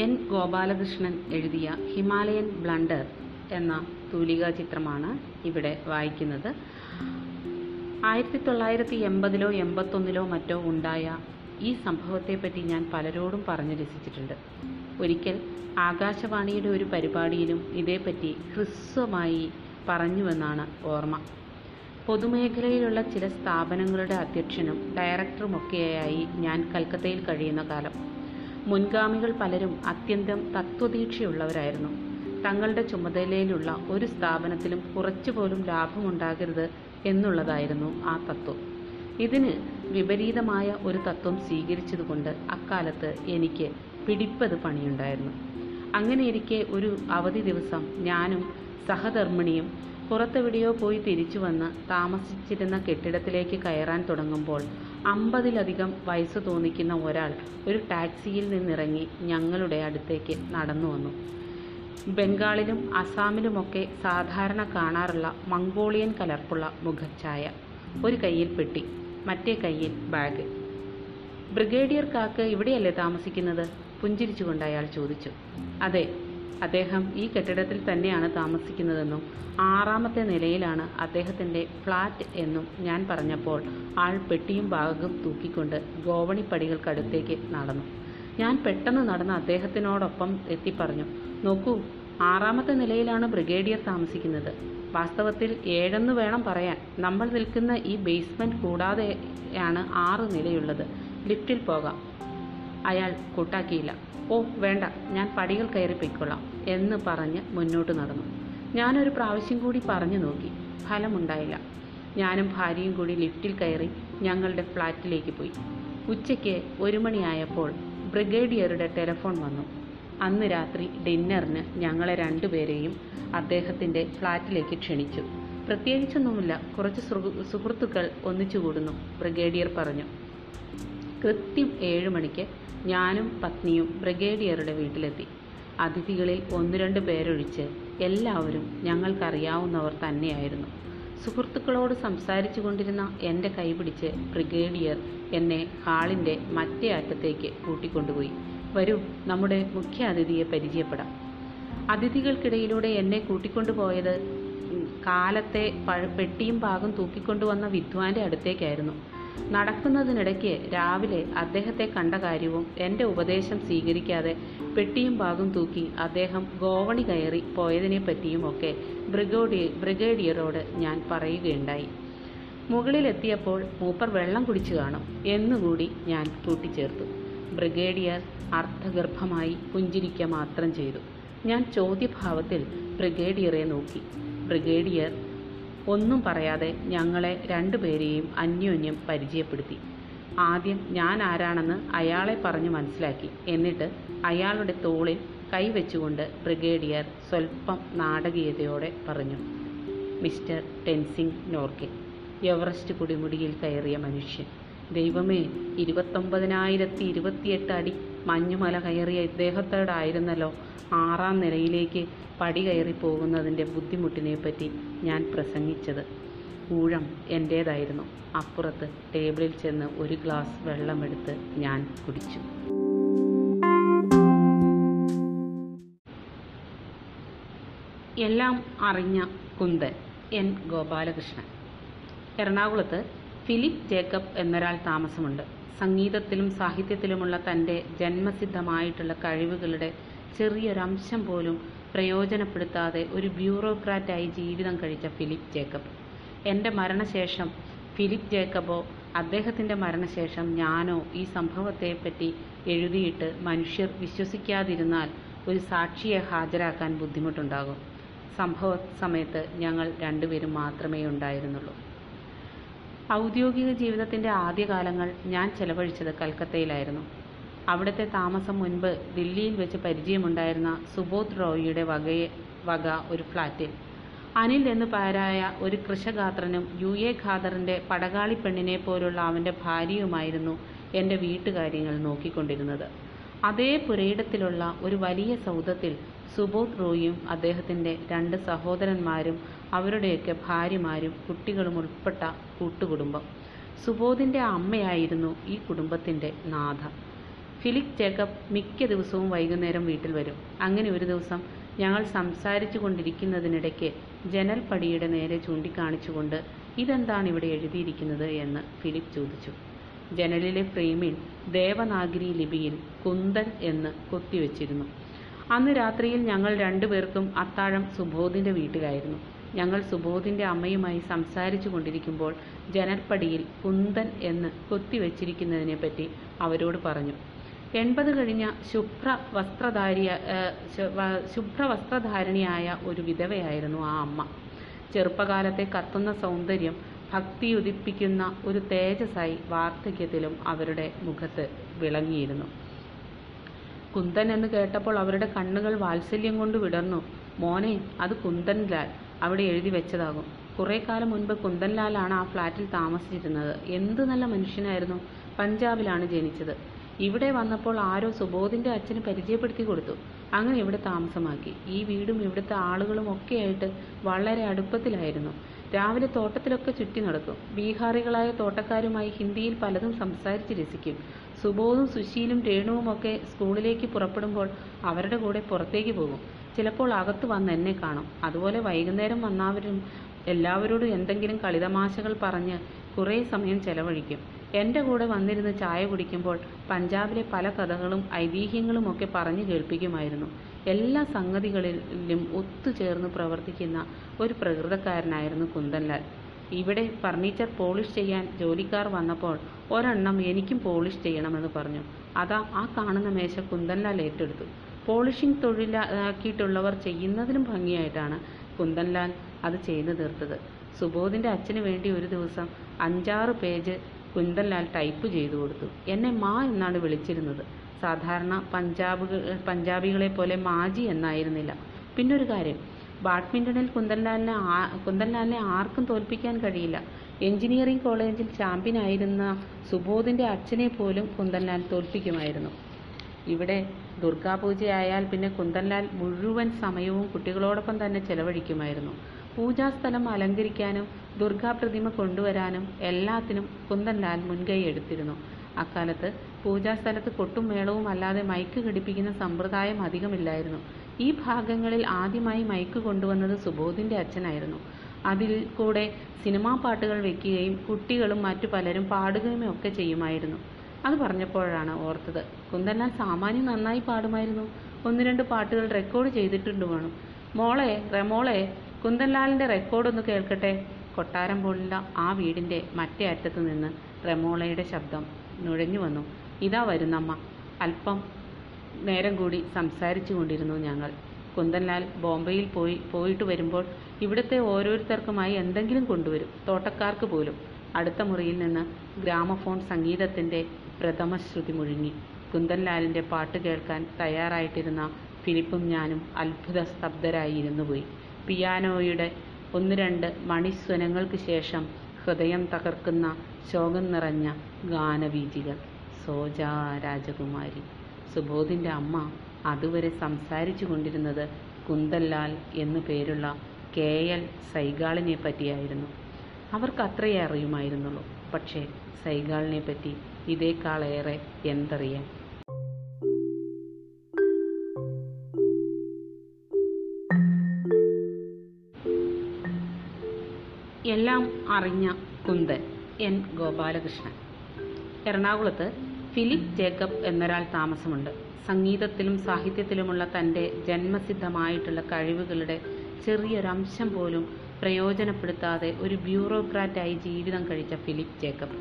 N. Gopalakrishnan എഴുതിയ Himalayan blunder എന്ന തൂലികാ ചിത്രമാണ് ഇവിടെ വായിക്കുന്നത്. ആയിരത്തി തൊള്ളായിരത്തി എൺപതിലോ എൺപത്തൊന്നിലോ മറ്റോ ഉണ്ടായ ഈ സംഭവത്തെപ്പറ്റി ഞാൻ പലരോടും പറഞ്ഞു രസിച്ചിട്ടുണ്ട്. ഒരിക്കൽ ആകാശവാണിയുടെ ഒരു പരിപാടിയിലും ഇതേപ്പറ്റി ഹ്രസ്വമായി പറഞ്ഞുവെന്നാണ് ഓർമ്മ. പൊതുമേഖലയിലുള്ള ചില സ്ഥാപനങ്ങളുടെ അധ്യക്ഷനും ഡയറക്ടറുമൊക്കെയായി ഞാൻ കൽക്കത്തയിൽ കഴിയുന്ന കാലം. മുൻഗാമികൾ പലരും അത്യന്തം തത്വദീക്ഷയുള്ളവരായിരുന്നു. തങ്ങളുടെ ചുമതലയിലുള്ള ഒരു സ്ഥാപനത്തിലും കുറച്ചുപോലും ലാഭമുണ്ടാകരുത് എന്നുള്ളതായിരുന്നു ആ തത്വം. ഇതിന് വിപരീതമായ ഒരു തത്വം സ്വീകരിച്ചതുകൊണ്ട് അക്കാലത്ത് എനിക്ക് പിടിപ്പത് പണിയുണ്ടായിരുന്നു. അങ്ങനെയിരിക്കെ ഒരു അവധി ദിവസം ഞാനും സഹധർമ്മിണിയും പുറത്തെവിടെയോ പോയി തിരിച്ചു വന്ന് താമസിച്ചിരുന്ന കെട്ടിടത്തിലേക്ക് കയറാൻ തുടങ്ങുമ്പോൾ അമ്പതിലധികം വയസ്സ് തോന്നിക്കുന്ന ഒരാൾ ഒരു ടാക്സിയിൽ നിന്നിറങ്ങി ഞങ്ങളുടെ അടുത്തേക്ക് നടന്നു വന്നു. ബംഗാളിലും അസാമിലുമൊക്കെ സാധാരണ കാണാറുള്ള മംഗോളിയൻ കലർപ്പുള്ള മുഖഛായ ഒരു കയ്യിൽ പെട്ടി മറ്റേ കയ്യിൽ ബാഗ്. ബ്രിഗേഡിയർ കാക്ക് ഇവിടെയല്ലേ താമസിക്കുന്നത്? പുഞ്ചിരിച്ചുകൊണ്ട് അയാൾ ചോദിച്ചു. അതെ അദ്ദേഹം ഈ കെട്ടിടത്തിൽ തന്നെയാണ് താമസിക്കുന്നതെന്നും ആറാമത്തെ നിലയിലാണ് അദ്ദേഹത്തിന്റെ ഫ്ലാറ്റ് എന്നും ഞാൻ പറഞ്ഞപ്പോൾ ആൾ പെട്ടിയും ബാഗും തൂക്കിക്കൊണ്ട് ഗോവണിപ്പടികൾക്കടുത്തേക്ക് നടന്നു. ഞാൻ പെട്ടെന്ന് നടന്ന് അദ്ദേഹത്തിനോടൊപ്പം എത്തി പറഞ്ഞു നോക്കൂ ആറാമത്തെ നിലയിലാണ് ബ്രിഗേഡിയർ താമസിക്കുന്നത്. വാസ്തവത്തിൽ ഏഴെന്ന് വേണം പറയാൻ. നമ്മൾ നിൽക്കുന്ന ഈ ബേസ്മെന്റ് കൂടാതെയാണ് ആറ് നിലയുള്ളത്. ലിഫ്റ്റിൽ പോകാം. അയാൾ കൂട്ടാക്കിയില്ല. ഓ വേണ്ട. ഞാൻ പടികൾ കയറി പൊയ്ക്കൊള്ളാം എന്ന് പറഞ്ഞ് മുന്നോട്ട് നടന്നു. ഞാനൊരു പ്രാവശ്യം കൂടി പറഞ്ഞു നോക്കി. ഫലമുണ്ടായില്ല. ഞാനും ഭാര്യയും കൂടി ലിഫ്റ്റിൽ കയറി ഞങ്ങളുടെ ഫ്ലാറ്റിലേക്ക് പോയി. ഉച്ചയ്ക്ക് ഒരു മണിയായപ്പോൾ ബ്രിഗേഡിയറുടെ ടെലഫോൺ വന്നു. അന്ന് രാത്രി ഡിന്നറിന് ഞങ്ങളെ രണ്ടുപേരെയും അദ്ദേഹത്തിന്റെ ഫ്ലാറ്റിലേക്ക് ക്ഷണിച്ചു. പ്രത്യേകിച്ചൊന്നുമില്ല. കുറച്ച് സുഹൃ- സുഹൃത്തുക്കൾ ഒന്നിച്ചുകൂടുന്നു ബ്രിഗേഡിയർ പറഞ്ഞു. കൃത്യം ഏഴ് മണിക്ക് ഞാനും പത്നിയും ബ്രിഗേഡിയറുടെ വീട്ടിലെത്തി. അതിഥികളിൽ ഒന്ന് രണ്ട് പേരൊഴിച്ച് എല്ലാവരും ഞങ്ങൾക്കറിയാവുന്നവർ തന്നെയായിരുന്നു. സുഹൃത്തുക്കളോട് സംസാരിച്ചു കൊണ്ടിരുന്ന എന്റെ കൈപിടിച്ച് ബ്രിഗേഡിയർ എന്നെ ഹാളിന്റെ മറ്റേ അറ്റത്തേക്ക് കൂട്ടിക്കൊണ്ടുപോയി. വരൂ നമ്മുടെ മുഖ്യ അതിഥിയെ പരിചയപ്പെടാം. അതിഥികൾക്കിടയിലൂടെ എന്നെ കൂട്ടിക്കൊണ്ടുപോയത് കാലത്തെ പെട്ടിയും പാകം തൂക്കിക്കൊണ്ടുവന്ന വിദ്വാന്റെ അടുത്തേക്കായിരുന്നു. നടക്കുന്നതിനിടയ്ക്ക് രാവിലെ അദ്ദേഹത്തെ കണ്ട കാര്യവും എന്റെ ഉപദേശം സ്വീകരിക്കാതെ പെട്ടിയും ബാഗും തൂക്കി അദ്ദേഹം ഗോവണി കയറി പോയതിനെപ്പറ്റിയുമൊക്കെ ബ്രിഗേഡിയ ബ്രിഗേഡിയറോട് ഞാൻ പറയുകയുണ്ടായി. മുകളിലെത്തിയപ്പോൾ മൂപ്പർ വെള്ളം കുടിച്ചു കാണും എന്നുകൂടി ഞാൻ കൂട്ടിച്ചേർത്തു. ബ്രിഗേഡിയർ അർത്ഥഗർഭമായി പുഞ്ചിരിക്കുക മാത്രം ചെയ്തു. ഞാൻ ചോദ്യഭാവത്തിൽ ബ്രിഗേഡിയറെ നോക്കി. ബ്രിഗേഡിയർ ഒന്നും പറയാതെ ഞങ്ങളെ രണ്ടുപേരെയും അന്യോന്യം പരിചയപ്പെടുത്തി. ആദ്യം ഞാൻ ആരാണെന്ന് അയാളെ പറഞ്ഞു മനസ്സിലാക്കി. എന്നിട്ട് അയാളുടെ തോളിൽ കൈവച്ചുകൊണ്ട് ബ്രിഗേഡിയർ സ്വല്പം നാടകീയതയോടെ പറഞ്ഞു മിസ്റ്റർ ടെൻസിംഗ് നോർക്കെ എവറസ്റ്റ് കുടിമുടിയിൽ കയറിയ മനുഷ്യൻ. ദൈവമേ ഇരുപത്തൊമ്പതിനായിരത്തി ഇരുപത്തിയെട്ട് അടി മഞ്ഞുമല കയറിയ ഇദ്ദേഹത്തോടായിരുന്നല്ലോ ആറാം നിലയിലേക്ക് പടി കയറി പോകുന്നതിന്റെ ബുദ്ധിമുട്ടിനെപ്പറ്റി ഞാൻ പ്രസംഗിച്ചത്. ഊഴം എന്റേതായിരുന്നു. അപ്പുറത്ത് ടേബിളിൽ ചെന്ന് ഒരു ഗ്ലാസ് വെള്ളമെടുത്ത് ഞാൻ കുടിച്ചു. എല്ലാം അറിഞ്ഞ കുന്തൻ എൻ ഗോപാലകൃഷ്ണൻ. എറണാകുളത്ത് ഫിലിപ്പ് ജേക്കബ് എന്നൊരാൾ താമസമുണ്ട്. സംഗീതത്തിലും സാഹിത്യത്തിലുമുള്ള തന്റെ ജന്മസിദ്ധമായിട്ടുള്ള കഴിവുകളുടെ ചെറിയൊരംശം പോലും പ്രയോജനപ്പെടുത്താതെ ഒരു ബ്യൂറോക്രാറ്റായി ജീവിതം കഴിച്ച ഫിലിപ്പ് ജേക്കബ്. എന്റെ മരണശേഷം ഫിലിപ്പ് ജേക്കബോ അദ്ദേഹത്തിന്റെ മരണശേഷം ഞാനോ ഈ സംഭവത്തെപ്പറ്റി എഴുതിയിട്ട് മനുഷ്യർ വിശ്വസിക്കാതിരുന്നാൽ ഒരു സാക്ഷിയെ ഹാജരാക്കാൻ ബുദ്ധിമുട്ടുണ്ടാകും. സംഭവ സമയത്ത് ഞങ്ങൾ രണ്ടുപേരും മാത്രമേ ഉണ്ടായിരുന്നുള്ളൂ. ഔദ്യോഗിക ജീവിതത്തിന്റെ ആദ്യകാലങ്ങൾ ഞാൻ ചെലവഴിച്ചത് കൽക്കത്തയിലായിരുന്നു. അവിടുത്തെ താമസം മുൻപ് ദില്ലിയിൽ വെച്ച് പരിചയമുണ്ടായിരുന്ന സുബോധ് റോയിയുടെ വകയെ വക ഒരു ഫ്ലാറ്റിൽ അനിൽ എന്നു പേരായ ഒരു കൃഷഗാത്രനും യു എ ഖാദറിന്റെ പടകാളി പെണ്ണിനെ പോലുള്ള അവന്റെ ഭാര്യയുമായിരുന്നു എന്റെ വീട്ടുകാര്യങ്ങൾ നോക്കിക്കൊണ്ടിരുന്നത്. അതേ പുരയിടത്തിലുള്ള ഒരു വലിയ സൗധത്തിൽ സുബോധ് റോയും അദ്ദേഹത്തിന്റെ രണ്ട് സഹോദരന്മാരും അവരുടെയൊക്കെ ഭാര്യമാരും കുട്ടികളും ഉൾപ്പെട്ട കൂട്ടുകുടുംബം. സുബോധിന്റെ അമ്മയായിരുന്നു ഈ കുടുംബത്തിന്റെ നാഥ. ഫിലിപ്പ് ജേക്കബ് മിക്ക ദിവസവും വൈകുന്നേരം വീട്ടിൽ വരും. അങ്ങനെ ഒരു ദിവസം ഞങ്ങൾ സംസാരിച്ചു കൊണ്ടിരിക്കുന്നതിനിടയ്ക്ക് ജനൽപ്പടിയുടെ നേരെ ചൂണ്ടിക്കാണിച്ചുകൊണ്ട് ഇതെന്താണ് ഇവിടെ എഴുതിയിരിക്കുന്നത്? എന്ന് ഫിലിപ്പ് ചോദിച്ചു. ജനലിലെ ഫ്രെയിമിൽ ദേവനാഗരി ലിപിയിൽ കുന്തൻ എന്ന് കൊത്തിവെച്ചിരുന്നു. അന്ന് രാത്രിയിൽ ഞങ്ങൾ രണ്ടുപേർക്കും അത്താഴം സുബോധിന്റെ വീട്ടിലായിരുന്നു. ഞങ്ങൾ സുബോധിന്റെ അമ്മയുമായി സംസാരിച്ചു കൊണ്ടിരിക്കുമ്പോൾ ജനൽപ്പടിയിൽ കുന്തൻ എന്ന് കൊത്തിവെച്ചിരിക്കുന്നതിനെപ്പറ്റി അവരോട് പറഞ്ഞു. എൺപത് കഴിഞ്ഞ ശുഭ്ര വസ്ത്രധാരിയ ശുഭ്ര വസ്ത്രധാരിണിയായ ഒരു വിധവയായിരുന്നു ആ അമ്മ. ചെറുപ്പകാലത്തെ കത്തുന്ന സൗന്ദര്യം ഭക്തിയുദിപ്പിക്കുന്ന ഒരു തേജസ്സായി വാർദ്ധക്യത്തിലും അവരുടെ മുഖത്ത് വിളങ്ങിയിരുന്നു. കുന്തൻ എന്ന് കേട്ടപ്പോൾ അവരുടെ കണ്ണുകൾ വാത്സല്യം കൊണ്ട് വിടർന്നു. മോനെ അത് കുന്തൻലാൽ അവിടെ എഴുതി വെച്ചതാകും. കുറേ കാലം മുൻപ് കുന്തൻലാലാണ് ആ ഫ്ലാറ്റിൽ താമസിച്ചിരുന്നത്. എന്ത് നല്ല മനുഷ്യനായിരുന്നു. പഞ്ചാബിലാണ് ജനിച്ചത്. ഇവിടെ വന്നപ്പോൾ ആരോ സുബോധിന്റെ അച്ഛന് പരിചയപ്പെടുത്തി കൊടുത്തു. അങ്ങനെ ഇവിടെ താമസമാക്കി. ഈ വീടും ഇവിടുത്തെ ആളുകളും ഒക്കെയായിട്ട് വളരെ അടുപ്പത്തിലായിരുന്നു. രാവിലെ തോട്ടത്തിലൊക്കെ ചുറ്റി നടക്കും. ബീഹാറികളായ തോട്ടക്കാരുമായി ഹിന്ദിയിൽ പലതും സംസാരിച്ച് രസിക്കും. സുബോധും സുശീലും രേണുവും ഒക്കെ സ്കൂളിലേക്ക് പുറപ്പെടുമ്പോൾ അവരുടെ കൂടെ പുറത്തേക്ക് പോകും. ചിലപ്പോൾ അകത്ത് വന്ന് എന്നെ കാണും. അതുപോലെ വൈകുന്നേരം വന്നവരും എല്ലാവരോടും എന്തെങ്കിലും കളിതമാശകൾ പറഞ്ഞ് കുറേ സമയം ചെലവഴിക്കും. എന്റെ കൂടെ വന്നിരുന്ന് ചായ കുടിക്കുമ്പോൾ പഞ്ചാബിലെ പല കഥകളും ഐതിഹ്യങ്ങളും ഒക്കെ പറഞ്ഞു കേൾപ്പിക്കുമായിരുന്നു. എല്ലാ സംഗതികളിലും ഒത്തുചേർന്ന് പ്രവർത്തിക്കുന്ന ഒരു പ്രകൃതക്കാരനായിരുന്നു കുന്തൻലാൽ. ഇവിടെ ഫർണിച്ചർ പോളിഷ് ചെയ്യാൻ ജോലിക്കാർ വന്നപ്പോൾ ഒരെണ്ണം എനിക്കും പോളിഷ് ചെയ്യണമെന്ന് പറഞ്ഞു. അതാ ആ കാണുന്ന മേശ കുന്തൻലാൽ ഏറ്റെടുത്തു. പോളിഷിംഗ് തൊഴിലാക്കിയിട്ടുള്ളവർ ചെയ്യുന്നതിലും ഭംഗിയായിട്ടാണ് കുന്തൻലാൽ അത് ചെയ്തു തീർത്തത്. സുബോധിന്റെ അച്ഛന് വേണ്ടി ഒരു ദിവസം അഞ്ചാറ് പേജ് കുന്തൻലാൽ ടൈപ്പ് ചെയ്തു കൊടുത്തു. എന്നെ മാ എന്നാണ് വിളിച്ചിരുന്നത്. സാധാരണ പഞ്ചാബ് പഞ്ചാബികളെ പോലെ മാജി എന്നായിരുന്നില്ല. പിന്നൊരു കാര്യം ബാഡ്മിന്റണിൽ കുന്തൻലാലിനെ ആ- കുന്തൻലാലിനെ ആർക്കും തോൽപ്പിക്കാൻ കഴിയില്ല. എഞ്ചിനീയറിംഗ് കോളേജിൽ ചാമ്പ്യനായിരുന്ന സുബോധിന്റെ അച്ഛനെ പോലും കുന്തൻലാൽ തോൽപ്പിക്കുമായിരുന്നു. ഇവിടെ ദുർഗാപൂജയായാൽ പിന്നെ കുന്തൻലാൽ മുഴുവൻ സമയവും കുട്ടികളോടൊപ്പം തന്നെ ചെലവഴിക്കുമായിരുന്നു. പൂജാസ്ഥലം അലങ്കരിക്കാനും ദുർഗാപ്രതിമ കൊണ്ടുവരാനും എല്ലാത്തിനും കുന്തൻലാൽ മുൻകൈ എടുത്തിരുന്നു. അക്കാലത്ത് പൂജാസ്ഥലത്ത് കൊട്ടും മേളവും അല്ലാതെ മൈക്ക് ഘടിപ്പിക്കുന്ന സമ്പ്രദായം അധികമില്ലായിരുന്നു. ഈ ഭാഗങ്ങളിൽ ആദ്യമായി മൈക്ക് കൊണ്ടുവന്നത് സുബോധിന്റെ അച്ഛനായിരുന്നു. അതിൽ കൂടെ സിനിമാ പാട്ടുകൾ വെക്കുകയും കുട്ടികളും മറ്റു പലരും പാടുകയും ഒക്കെ ചെയ്യുമായിരുന്നു. അത് പറഞ്ഞപ്പോഴാണ് ഓർത്തത് കുന്തൻലാൽ സാമാന്യം നന്നായി പാടുമായിരുന്നു. ഒന്ന് രണ്ട് പാട്ടുകൾ റെക്കോർഡ് ചെയ്തിട്ടുണ്ട് വേണം. മോളെ റെമോളെ കുന്തൻലാലിന്റെ റെക്കോർഡൊന്ന് കേൾക്കട്ടെ? കൊട്ടാരം പോലുള്ള ആ വീടിന്റെ മറ്റേ അറ്റത്ത് നിന്ന് റെമോളയുടെ ശബ്ദം നുഴഞ്ഞു വന്നു ഇതാ വരുന്നമ്മ. അല്പം നേരം കൂടി സംസാരിച്ചു കൊണ്ടിരുന്നു ഞങ്ങൾ. കുന്തൻലാൽ ബോംബെയിൽ പോയി പോയിട്ട് വരുമ്പോൾ ഇവിടുത്തെ ഓരോരുത്തർക്കുമായി എന്തെങ്കിലും കൊണ്ടുവരും തോട്ടക്കാർക്ക് പോലും. അടുത്ത മുറിയിൽ നിന്ന് ഗ്രാമഫോൺ സംഗീതത്തിന്റെ പ്രഥമ ശ്രുതി മുഴുങ്ങി. കുന്തൻലാലിന്റെ പാട്ട് കേൾക്കാൻ തയ്യാറായിട്ടിരുന്ന ഫിലിപ്പും ഞാനും അത്ഭുത സ്തബ്ധരായി ഇരുന്നുപോയി പിയാനോയുടെ ഒന്ന് രണ്ട് മണിസ്വനങ്ങൾക്ക് ശേഷം ഹൃദയം തകർക്കുന്ന ശോകം നിറഞ്ഞ ഗാനവീചികൾ സോജാ രാജകുമാരി. സുബോധിന്റെ അമ്മ അതുവരെ സംസാരിച്ചു കൊണ്ടിരുന്നത് കുന്തല്ലാൽ എന്നു പേരുള്ള കെ എൽ സൈഗാളിനെ പറ്റിയായിരുന്നു. അവർക്ക് അത്രയേ അറിയുമായിരുന്നുള്ളൂ. പക്ഷേ സൈഗാളിനെ പറ്റി ഇതേക്കാളേറെ എന്തറിയാൻ അറിഞ്ഞ കുന്തൻ എൻ ഗോപാലകൃഷ്ണൻ. എറണാകുളത്ത് ഫിലിപ്പ് ജേക്കബ് എന്നൊരാൾ താമസമുണ്ട്. സംഗീതത്തിലും സാഹിത്യത്തിലുമുള്ള തന്റെ ജന്മസിദ്ധമായിട്ടുള്ള കഴിവുകളുടെ ചെറിയൊരംശം പോലും പ്രയോജനപ്പെടുത്താതെ ഒരു ബ്യൂറോക്രാറ്റായി ജീവിതം കഴിച്ച ഫിലിപ്പ് ജേക്കബ്.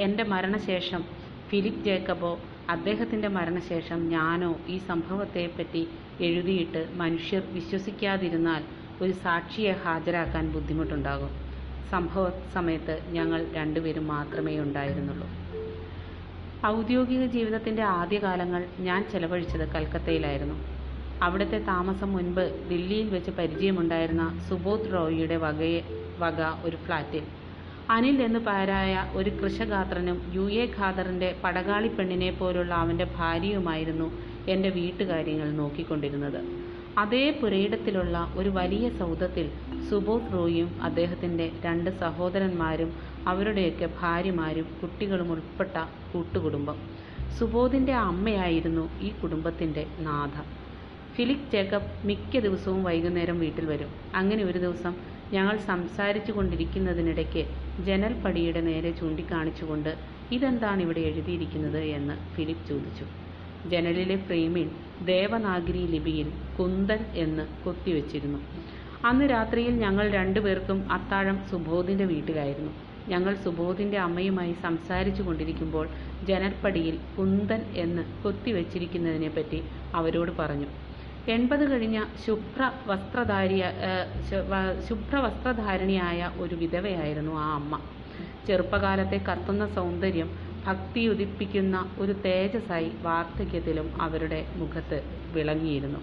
എന്റെ മരണശേഷം ഫിലിപ്പ് ജേക്കബോ അദ്ദേഹത്തിന്റെ മരണശേഷം ഞാനോ ഈ സംഭവത്തെപ്പറ്റി എഴുതിയിട്ട് മനുഷ്യർ വിശ്വസിക്കാതിരുന്നാൽ ഒരു സാക്ഷിയെ ഹാജരാക്കാൻ ബുദ്ധിമുട്ടുണ്ടാകും. സംഭവ സമയത്ത് ഞങ്ങൾ രണ്ടുപേരും മാത്രമേ ഉണ്ടായിരുന്നുള്ളൂ. ഔദ്യോഗിക ജീവിതത്തിന്റെ ആദ്യകാലങ്ങൾ ഞാൻ ചെലവഴിച്ചത് കൽക്കത്തയിലായിരുന്നു. അവിടുത്തെ താമസം മുൻപ് ദില്ലിയിൽ വെച്ച് പരിചയമുണ്ടായിരുന്ന സുബോധ് റോയിയുടെ വകയെ വക ഒരു ഫ്ലാറ്റിൽ. അനിൽ എന്നു പേരായ ഒരു കൃഷഗാത്രനും യു എ ഖാദറിന്റെ പടകാളി പെണ്ണിനെ പോലുള്ള അവന്റെ ഭാര്യയുമായിരുന്നു എന്റെ വീട്ടുകാര്യങ്ങൾ നോക്കിക്കൊണ്ടിരുന്നത്. അതേ പുരയിടത്തിലുള്ള ഒരു വലിയ സൗധത്തിൽ സുബോധ് റോയും അദ്ദേഹത്തിന്റെ രണ്ട് സഹോദരന്മാരും അവരുടെയൊക്കെ ഭാര്യമാരും കുട്ടികളും ഉൾപ്പെട്ട കൂട്ടുകുടുംബം. സുബോധിന്റെ അമ്മയായിരുന്നു ഈ കുടുംബത്തിന്റെ നാഥ. ഫിലിപ്പ് ജേക്കബ് മിക്ക ദിവസവും വൈകുന്നേരം വീട്ടിൽ വരും. അങ്ങനെ ഒരു ദിവസം ഞങ്ങൾ സംസാരിച്ചു കൊണ്ടിരിക്കുന്നതിനിടയ്ക്ക് ജനൽപ്പടിയുടെ നേരെ ചൂണ്ടിക്കാണിച്ചുകൊണ്ട് ഇതെന്താണ് ഇവിടെ എഴുതിയിരിക്കുന്നത് എന്ന് ഫിലിപ്പ് ചോദിച്ചു. ജനലിലെ ഫ്രെയിമിൽ ദേവനാഗരി ലിപിയിൽ കുന്തൻ എന്ന് കൊത്തിവെച്ചിരുന്നു. അന്ന് രാത്രിയിൽ ഞങ്ങൾ രണ്ടുപേർക്കും അത്താഴം സുബോധിന്റെ വീട്ടിലായിരുന്നു. ഞങ്ങൾ സുബോധിന്റെ അമ്മയുമായി സംസാരിച്ചു കൊണ്ടിരിക്കുമ്പോൾ ജനൽപ്പടിയിൽ കുന്തൻ എന്ന് കൊത്തിവെച്ചിരിക്കുന്നതിനെപ്പറ്റി അവരോട് പറഞ്ഞു. എൺപത് കഴിഞ്ഞ ശുഭ്ര വസ്ത്രധാരിയ ശുഭ്ര വസ്ത്രധാരിണിയായ ഒരു വിധവയായിരുന്നു ആ അമ്മ. ചെറുപ്പകാലത്തെ കത്തുന്ന സൗന്ദര്യം ഭക്തി ഉദിപ്പിക്കുന്ന ഒരു തേജസ്സായി വാർദ്ധക്യത്തിലും അവരുടെ മുഖത്ത് വിളങ്ങിയിരുന്നു.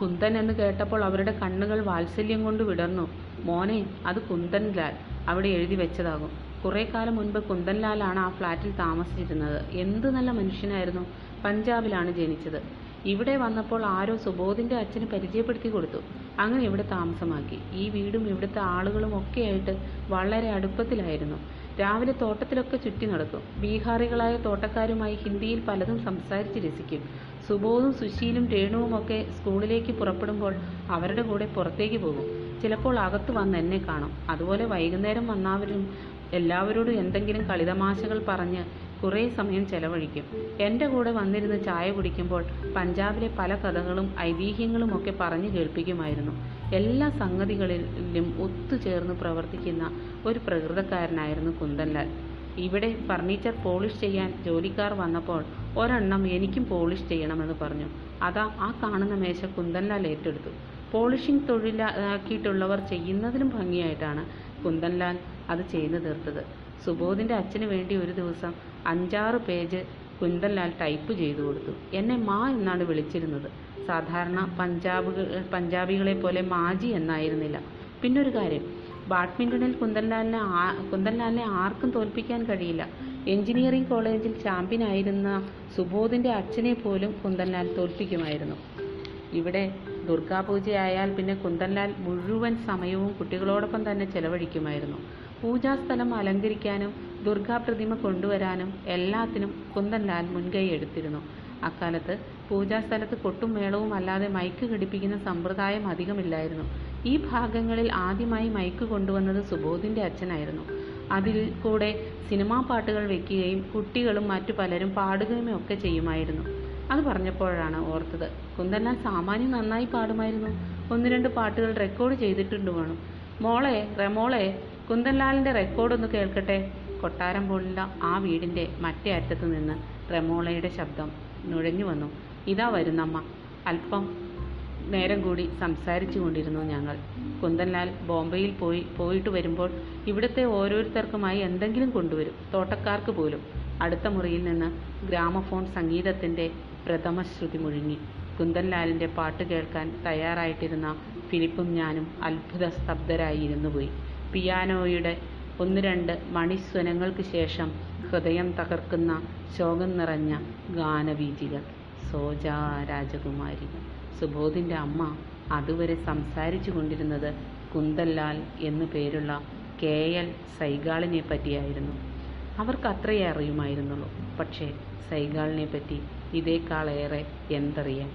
കുന്തൻ എന്ന് കേട്ടപ്പോൾ അവരുടെ കണ്ണുകൾ വാത്സല്യം കൊണ്ട് വിടർന്നു. മോനെ അത് കുന്തൻലാൽ അവിടെ എഴുതി വെച്ചതാകും. കുറേ കാലം മുൻപ് കുന്തൻലാലാണ് ആ ഫ്ലാറ്റിൽ താമസിച്ചിരുന്നത്. എന്ത് നല്ല മനുഷ്യനായിരുന്നു. പഞ്ചാബിലാണ് ജനിച്ചത്. ഇവിടെ വന്നപ്പോൾ ആരോ സുബോധിന്റെ അച്ഛന് പരിചയപ്പെടുത്തി കൊടുത്തു. അങ്ങനെ ഇവിടെ താമസമാക്കി. ഈ വീടും ഇവിടുത്തെ ആളുകളും ഒക്കെയായിട്ട് വളരെ അടുപ്പത്തിലായിരുന്നു. രാവിലെ തോട്ടത്തിലൊക്കെ ചുറ്റി നടക്കും. ബീഹാറികളായ തോട്ടക്കാരുമായി ഹിന്ദിയിൽ പലതും സംസാരിച്ച് രസിക്കും. സുബോധും സുശീലും രേണുവും ഒക്കെ സ്കൂളിലേക്ക് പുറപ്പെടുമ്പോൾ അവരുടെ കൂടെ പുറത്തേക്ക് പോകും. ചിലപ്പോൾ അകത്ത് വന്ന് എന്നെ കാണും. അതുപോലെ വൈകുന്നേരം വന്നവരും എല്ലാവരോടും എന്തെങ്കിലും കളിതമാശകൾ പറഞ്ഞ് കുറേ സമയം ചെലവഴിക്കും. എന്റെ കൂടെ വന്നിരുന്ന് ചായ കുടിക്കുമ്പോൾ പഞ്ചാബിലെ പല കഥകളും ഐതിഹ്യങ്ങളും ഒക്കെ പറഞ്ഞു കേൾപ്പിക്കുമായിരുന്നു. എല്ലാ സംഗതികളിലും ഒത്തുചേർന്ന് പ്രവർത്തിക്കുന്ന ഒരു പ്രകൃതക്കാരനായിരുന്നു കുന്ദൻലാൽ ഇവിടെ ഫർണിച്ചർ പോളിഷ് ചെയ്യാൻ ജോലിക്കാർ വന്നപ്പോൾ ഒരെണ്ണം എനിക്കും പോളിഷ് ചെയ്യണമെന്ന് പറഞ്ഞു. അതാ ആ കാണുന്ന മേശ കുന്ദൻലാൽ ഏറ്റെടുത്തു. പോളിഷിംഗ് തൊഴിലാക്കിയിട്ടുള്ളവർ ചെയ്യുന്നതിലും ഭംഗിയായിട്ടാണ് കുന്ദൻലാൽ അത് ചെയ്തു തീർത്തത്. സുബോധിന്റെ അച്ഛന് വേണ്ടി ഒരു ദിവസം അഞ്ചാറ് പേജ് കുന്തൻലാൽ ടൈപ്പ് ചെയ്തു കൊടുത്തു. എന്നെ മാ എന്നാണ് വിളിച്ചിരുന്നത്. സാധാരണ പഞ്ചാബ് പഞ്ചാബികളെ പോലെ മാജി എന്നായിരുന്നില്ല. പിന്നൊരു കാര്യം ബാഡ്മിന്റണിൽ കുന്തൻലാലിനെ ആ കുന്ദൻലാലിനെ ആർക്കും തോൽപ്പിക്കാൻ കഴിയില്ല. എഞ്ചിനീയറിംഗ് കോളേജിൽ ചാമ്പ്യനായിരുന്ന സുബോധിന്റെ അച്ഛനെ പോലും കുന്തൻലാൽ തോൽപ്പിക്കുമായിരുന്നു. ഇവിടെ ദുർഗാപൂജയായാൽ പിന്നെ കുന്തൻലാൽ മുഴുവൻ സമയവും കുട്ടികളോടൊപ്പം തന്നെ ചെലവഴിക്കുമായിരുന്നു. പൂജാസ്ഥലം അലങ്കരിക്കാനും ദുർഗാ പ്രതിമ കൊണ്ടുവരാനും എല്ലാത്തിനും കുന്തൻലാൽ മുൻകൈ എടുത്തിരുന്നു. അക്കാലത്ത് പൂജാസ്ഥലത്ത് കൊട്ടും മേളവും അല്ലാതെ മൈക്ക് ഘടിപ്പിക്കുന്ന സമ്പ്രദായം അധികമില്ലായിരുന്നു. ഈ ഭാഗങ്ങളിൽ ആദ്യമായി മൈക്ക് കൊണ്ടുവന്നത് സുബോധിന്റെ അച്ഛനായിരുന്നു. അതിൽ കൂടെ സിനിമാ പാട്ടുകൾ വെക്കുകയും കുട്ടികളും മറ്റു പലരും പാടുകയും ഒക്കെ ചെയ്യുമായിരുന്നു. അത് പറഞ്ഞപ്പോഴാണ് ഓർത്തത് കുന്ദൻലാൽ സാമാന്യം നന്നായി പാടുമായിരുന്നു. ഒന്ന് രണ്ട് പാട്ടുകൾ റെക്കോർഡ് ചെയ്തിട്ടുണ്ട് വേണം. മോളെ റെമോളെ കുന്ദൻലാലിന്റെ റെക്കോർഡ് ഒന്ന് കേൾക്കട്ടെ? കൊട്ടാരം പോലുള്ള ആ വീടിന്റെ മറ്റേ അറ്റത്ത് നിന്ന് റെമോളയുടെ ശബ്ദം നുഴഞ്ഞു വന്നു. ഇതാ വരുന്നമ്മ. അല്പം നേരം കൂടി സംസാരിച്ചു കൊണ്ടിരുന്നു ഞങ്ങൾ. കുന്ദൻലാൽ ബോംബെയിൽ പോയി പോയിട്ട് വരുമ്പോൾ ഇവിടുത്തെ ഓരോരുത്തർക്കുമായി എന്തെങ്കിലും കൊണ്ടുവരും. തോട്ടക്കാർക്ക് പോലും. അടുത്ത മുറിയിൽ നിന്ന് ഗ്രാമഫോൺ സംഗീതത്തിന്റെ പ്രഥമശ്രുതി മുഴുങ്ങി. കുന്ദൻലാലിന്റെ പാട്ട് കേൾക്കാൻ തയ്യാറായിട്ടിരുന്ന ഫിലിപ്പും ഞാനും അത്ഭുത സ്തബ്ധരായി ഇരുന്നുപോയി. പിയാനോയുടെ ഒന്ന് രണ്ട് മണിസ്വനങ്ങൾക്ക് ശേഷം ഹൃദയം തകർക്കുന്ന ശോകം നിറഞ്ഞ ഗാനവീചികൾ. സോജാ രാജകുമാരി. സുബോധിന്റെ അമ്മ അതുവരെ സംസാരിച്ചു കൊണ്ടിരുന്നത് കുന്തല്ലാൽ എന്നു പേരുള്ള കെ എൽ സൈഗാളിനെ പറ്റിയായിരുന്നു. അവർക്ക് അത്രയേ അറിയുമായിരുന്നുള്ളൂ. പക്ഷേ സൈഗാളിനെ പറ്റി ഇതേക്കാളേറെ എന്തറിയാൻ